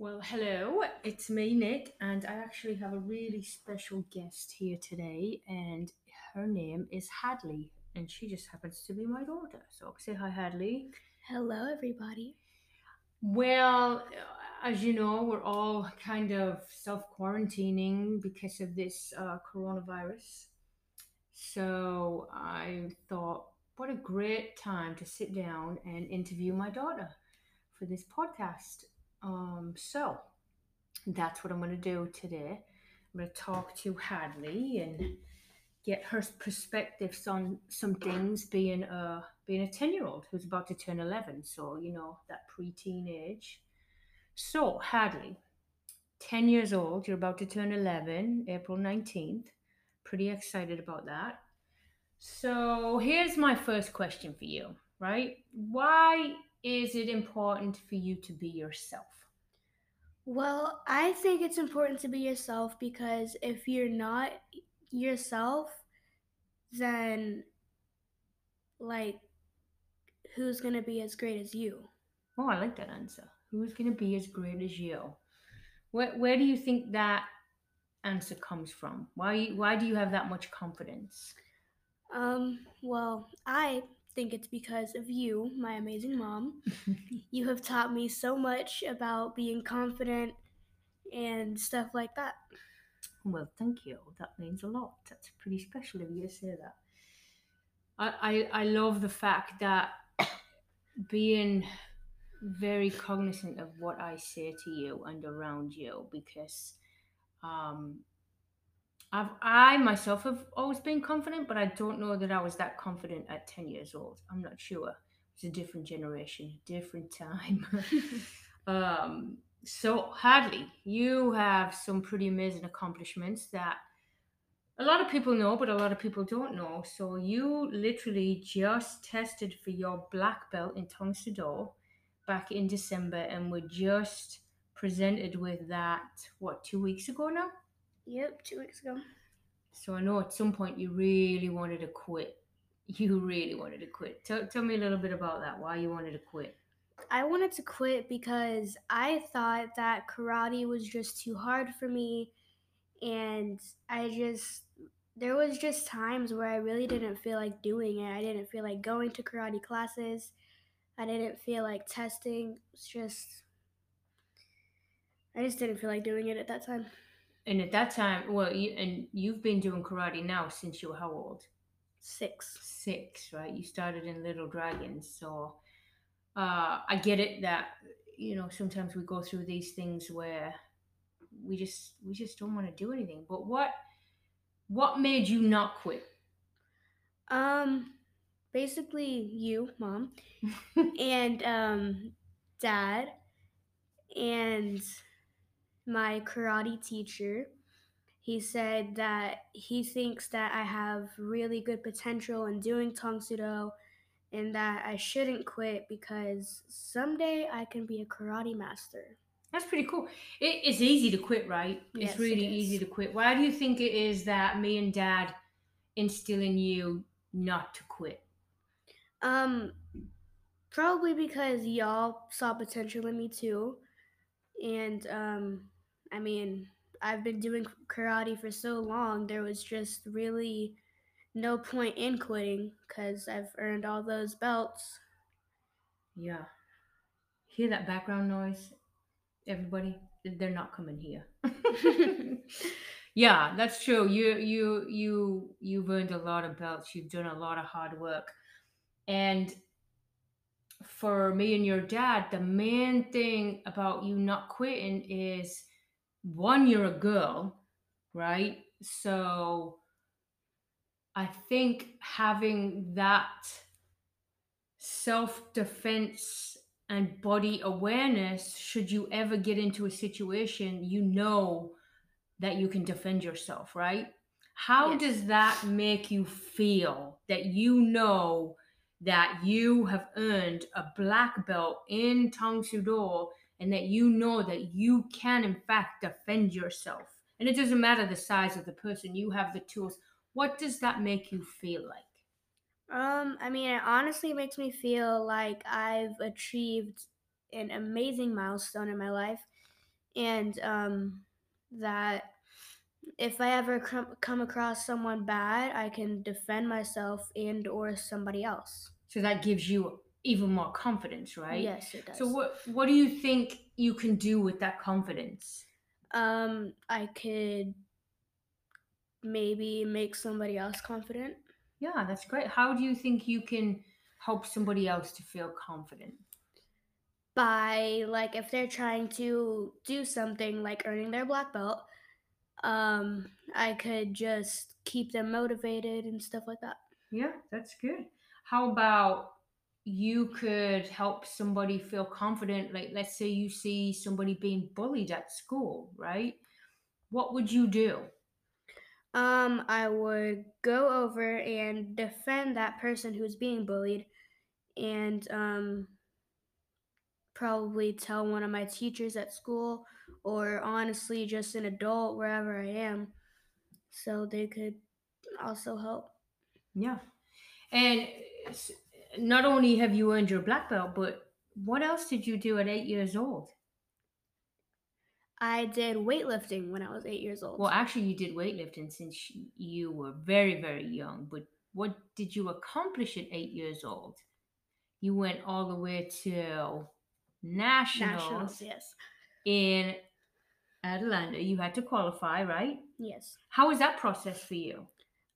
Well, hello, it's me, Nick, and I actually have a really special guest here today, and her name is Hadley, and she just happens to be my daughter. So say hi, Hadley. Hello, everybody. Well, as you know, we're all kind of self quarantining because of this uh, coronavirus. So I thought, what a great time to sit down and interview my daughter for this podcast. Um, so that's what I'm going to do today. I'm going to talk to Hadley and get her perspectives on some things being a being a 10 year old who's about to turn 11 so you know that preteen age so hadley 10 years old you're about to turn 11 april 19th pretty excited about that. So here's my first question for you right? Why is it important for you to be yourself? Well, I think it's important to be yourself because if you're not yourself, then like who's going to be as great as you? oh i like that answer. Who's going to be as great as you? Where, where do you think that answer comes from? Why why do you have that much confidence? Um, well, I think it's because of you, my amazing mom. You have taught me so much about being confident and stuff like that. Well, thank you. That means a lot. That's pretty special of you to say that. I, I, I love the fact that being very cognizant of what I say to you and around you because um, I've, I myself have always been confident, but I don't know that I was that confident at 10 years old. I'm not sure. It's a different generation, different time. um, so, Hadley, you have some pretty amazing accomplishments that a lot of people know, but a lot of people don't know. So you literally just tested for your black belt in Tang Soo back in December and were just presented with that, what, two weeks ago now? Yep, two weeks ago. So I know at some point you really wanted to quit. You really wanted to quit. Tell, tell me a little bit about that, why you wanted to quit. I wanted to quit because I thought that karate was just too hard for me and I just there was just times where I really didn't feel like doing it. I didn't feel like going to karate classes. I didn't feel like testing. It's just I just didn't feel like doing it at that time. And at that time, well, you, and you've been doing karate now since you were how old? 6. Six, right? You started in Little Dragons, so uh, I get it that you know sometimes we go through these things where we just we just don't want to do anything. But what what made you not quit? Um basically you, mom, and um dad and my karate teacher. He said that he thinks that I have really good potential in doing Tang Soo Do and that I shouldn't quit because someday I can be a karate master. That's pretty cool. It, it's easy to quit, right? It's Yes, it really easy to quit. Why do you think it is that me and Dad instill in you not to quit? Um, probably because y'all saw potential in me too. And um, I mean, I've been doing karate for so long, there was just really no point in quitting because I've earned all those belts. Yeah. Hear that background noise, everybody? They're not coming here. yeah, that's true. You you you you've earned a lot of belts. You've done a lot of hard work. And for me and your dad, the main thing about you not quitting is one, you're a girl, right? So I think having that self defense and body awareness, should you ever get into a situation, you know that you can defend yourself, right? How yes. does that make you feel that you know that you have earned a black belt in Tang Soo Do and that you know that you can, in fact, defend yourself? And it doesn't matter the size of the person, you have the tools. What does that make you feel like? Um, I mean, it honestly makes me feel like I've achieved an amazing milestone in my life and um, that if I ever com- come across someone bad, I can defend myself and or somebody else. So that gives you even more confidence, right? Yes, it does. So what what do you think you can do with that confidence? Um, I could maybe make somebody else confident. Yeah, that's great. How do you think you can help somebody else to feel confident? by like if they're trying to do something like earning their black belt um i could just keep them motivated and stuff like that Yeah, that's good. How about you could help somebody feel confident? Like, let's say you see somebody being bullied at school, right? What would you do? um i would go over and defend that person who's being bullied and um probably tell one of my teachers at school or honestly just an adult wherever i am so they could also help Yeah. And not only have you earned your black belt, but what else did you do at eight years old? i did weightlifting when i was eight years old Well, actually, you did weightlifting since you were very, very young. But what did you accomplish at eight years old? You went all the way to nationals, nationals yes in Atlanta. You had to qualify, right? yes How was that process for you?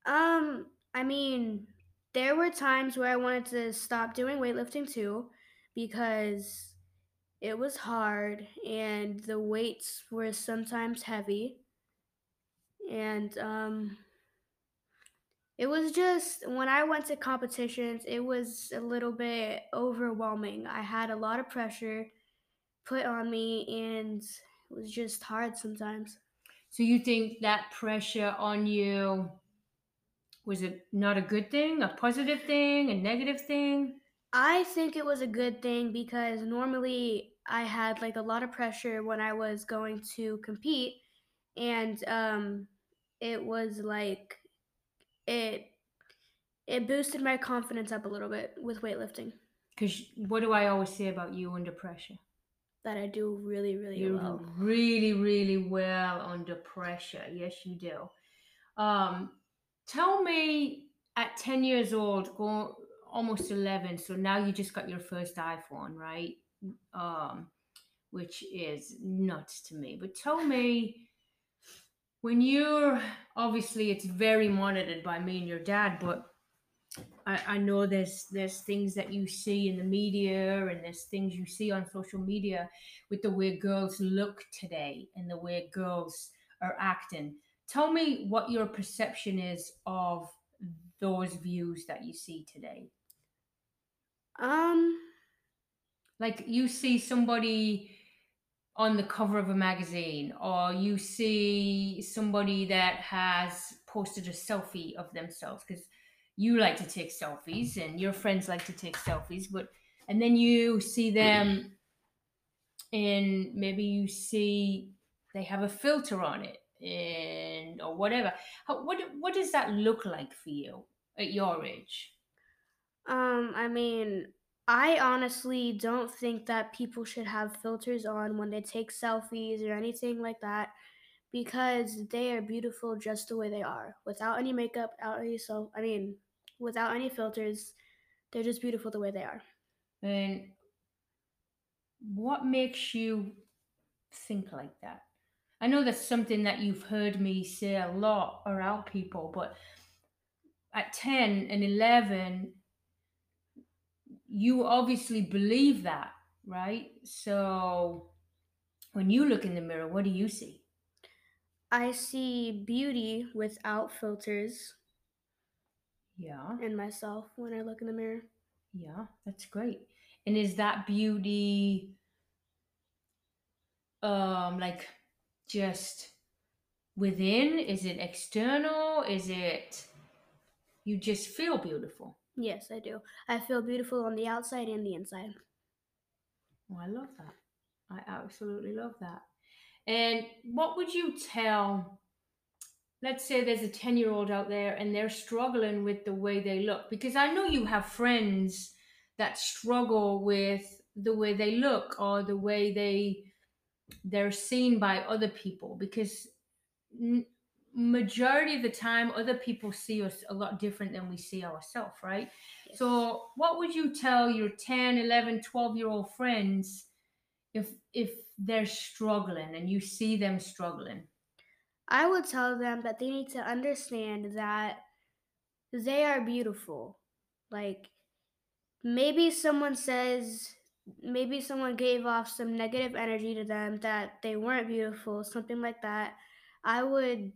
Um, I mean, there were times where I wanted to stop doing weightlifting too because it was hard and the weights were sometimes heavy. And um it was just when I went to competitions, it was a little bit overwhelming. I had a lot of pressure put on me and it was just hard sometimes. So you think that pressure on you was it not a good thing, a positive thing, a negative thing? I think it was a good thing because normally I had like a lot of pressure when I was going to compete and um it was like it it boosted my confidence up a little bit with weightlifting Because what do I always say about you under pressure? that I do really really You well. really, really well under pressure. Yes, you do. Um, tell me at 10 years old, go almost 11, so now you just got your first iPhone, right? Um, which is nuts to me. But tell me, when you're obviously it's very monitored by me and your dad, but I, I know there's there's things that you see in the media and there's things you see on social media with the way girls look today and the way girls are acting. Tell me what your perception is of those views that you see today. Um Like you see somebody on the cover of a magazine, or you see somebody that has posted a selfie of themselves because you like to take selfies and your friends like to take selfies, but and then you see them and maybe you see they have a filter on it and or whatever. How, what what does that look like for you at your age? um I mean I honestly don't think that people should have filters on when they take selfies or anything like that because they are beautiful just the way they are without any makeup out any so i mean without any filters they're just beautiful the way they are And what makes you think like that? I know that's something that you've heard me say a lot around people, but at 10 and 11, you obviously believe that, right? So when you look in the mirror, what do you see? i see beauty without filters Yeah, in myself when i look in the mirror yeah, that's great. And is that beauty um like just within? Is it external? Is it you just feel beautiful? yes i do i feel beautiful on the outside and the inside Oh, I love that. I absolutely love that. And what would you tell, let's say there's a 10 year old out there and they're struggling with the way they look? Because I know you have friends that struggle with the way they look or the way they they're seen by other people because n- majority of the time other people see us a lot different than we see ourselves right Yes. so what would you tell your 10 11 12 year old friends if if they're struggling and you see them struggling I would tell them that they need to understand that they are beautiful. Like maybe someone says maybe someone gave off some negative energy to them that they weren't beautiful, something like that. I would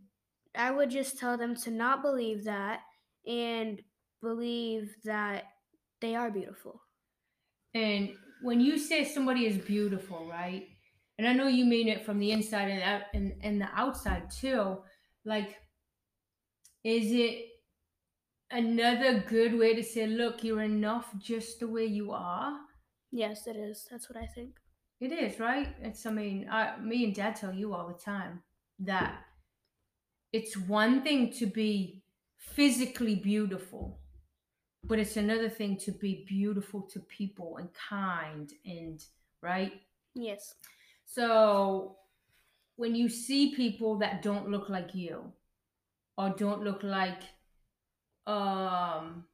I would just tell them to not believe that and believe that they are beautiful. and when you say somebody is beautiful right and i know you mean it from the inside and out and, and the outside too like is it another good way to say look you're enough just the way you are Yes, it is. That's what I think. It is, right? It's, I mean, I, me and dad tell you all the time that it's one thing to be physically beautiful, but it's another thing to be beautiful to people and kind and, right? Yes. So when you see people that don't look like you or don't look like, um,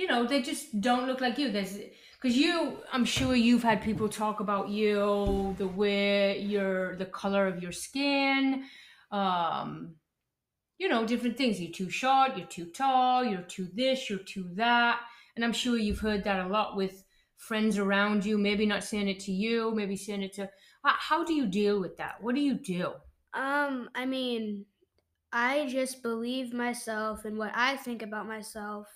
you know, they just don't look like you. There's because you, I'm sure you've had people talk about you, the way your, the color of your skin, um, you know, different things. You're too short, you're too tall, you're too this, you're too that, and I'm sure you've heard that a lot with friends around you. Maybe not saying it to you, maybe saying it to. How, do you deal with that? What do you do? Um, I mean, I just believe myself and what I think about myself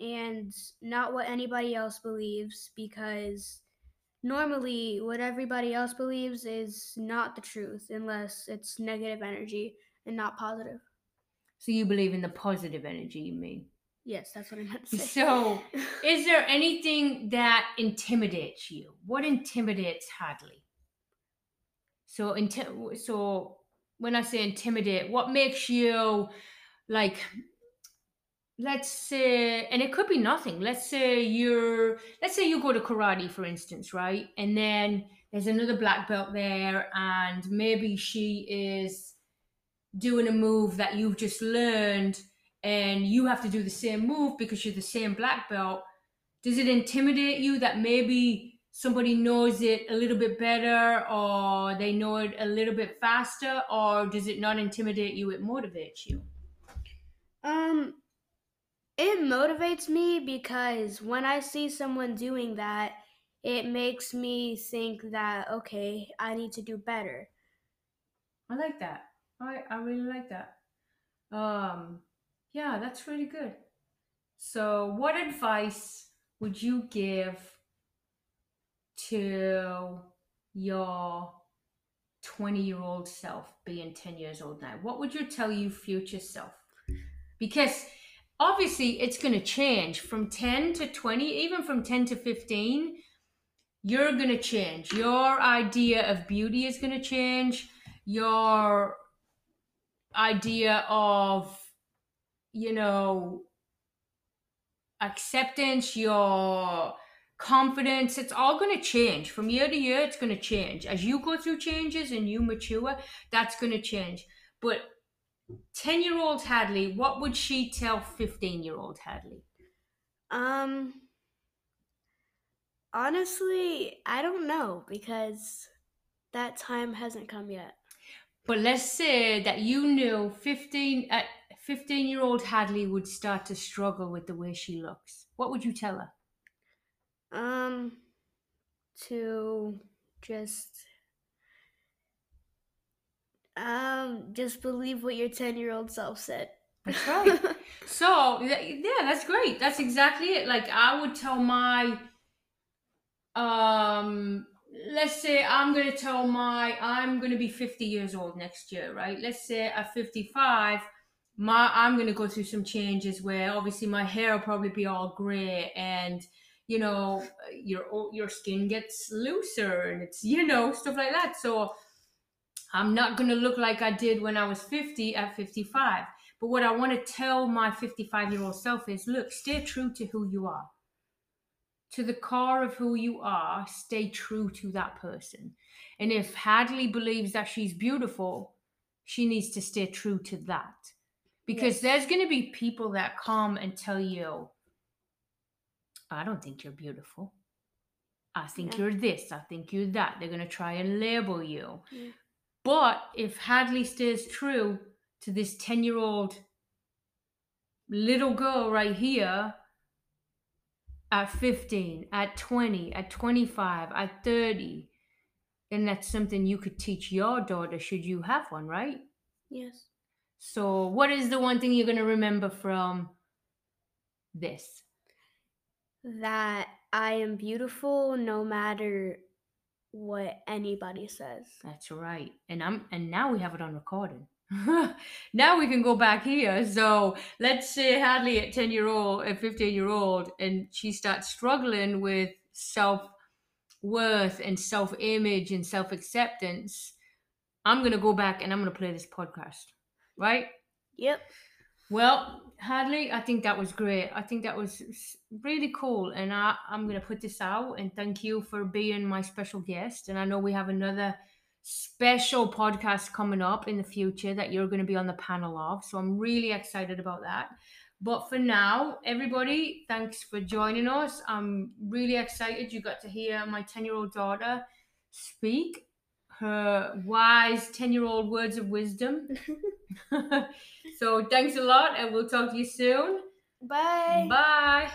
and not what anybody else believes because normally what everybody else believes is not the truth unless it's negative energy and not positive. So you believe in the positive energy, you mean? Yes, that's what I meant to say. So, is there anything that intimidates you? What intimidates Hadley? So, inti- so when I say intimidate, what makes you like? Let's say, and it could be nothing. Let's say you're, let's say you go to karate, for instance, right? And then there's another black belt there, and maybe she is doing a move that you've just learned and you have to do the same move because you're the same black belt does it intimidate you that maybe somebody knows it a little bit better or they know it a little bit faster or does it not intimidate you it motivates you Um, it motivates me because when I see someone doing that, it makes me think that okay, I need to do better. i like that. I i really like that. Um yeah that's really good. So what advice would you give to your 20 year old self being 10 years old now? What would you tell your future self? Because obviously it's going to change. From 10 to 20 even from 10 to 15 you're going to change. Your idea of beauty is going to change. Your idea of you know acceptance your confidence it's all going to change. From year to year it's going to change. As you go through changes and you mature that's going to change. But 10 year old hadley what would she tell 15 year old hadley? Um, honestly, I don't know because that time hasn't come yet. but let's say that you knew 15 at 15 year old hadley would start to struggle with the way she looks. What would you tell her? Um, to just um just believe what your 10 year old self said. That's right. So yeah, that's great. That's exactly it. Like I would tell my um let's say I'm gonna tell my I'm gonna be 50 years old next year, right? Let's say at 55, my I'm gonna go through some changes where obviously my hair will probably be all gray and you know your your skin gets looser and it's you know stuff like that. So I'm not gonna look like I did when I was 50 at 55. But what I want to tell my 55 year old self is look, stay true to who you are. to the core of who you are, stay true to that person. And if Hadley believes that she's beautiful, she needs to stay true to that. Because Yes. there's going to be people that come and tell you, I don't think you're beautiful. I think Yeah. you're this. I think you're that. They're going to try and label you. Yeah. But if Hadley stays true to this 10 year old little girl right here at 15, at 20, at 25, at 30, then that's something you could teach your daughter should you have one, right? Yes. So, what is the one thing you're going to remember from this? That I am beautiful no matter what anybody says. That's right. And I'm and now we have it on recording. now we can go back here. So let's say Hadley at 10 year old, at 15 year old, and she starts struggling with self worth and self image and self acceptance. I'm gonna go back and I'm gonna play this podcast. Right? Yep. Well, Hadley, I think that was great. I think that was really cool. And I, I'm going to put this out and thank you for being my special guest. And I know we have another special podcast coming up in the future that you're going to be on the panel of. So I'm really excited about that. But for now, everybody, thanks for joining us. I'm really excited you got to hear my 10 year old daughter speak her wise 10 year old words of wisdom. so thanks a lot, and we'll talk to you soon. Bye. Bye.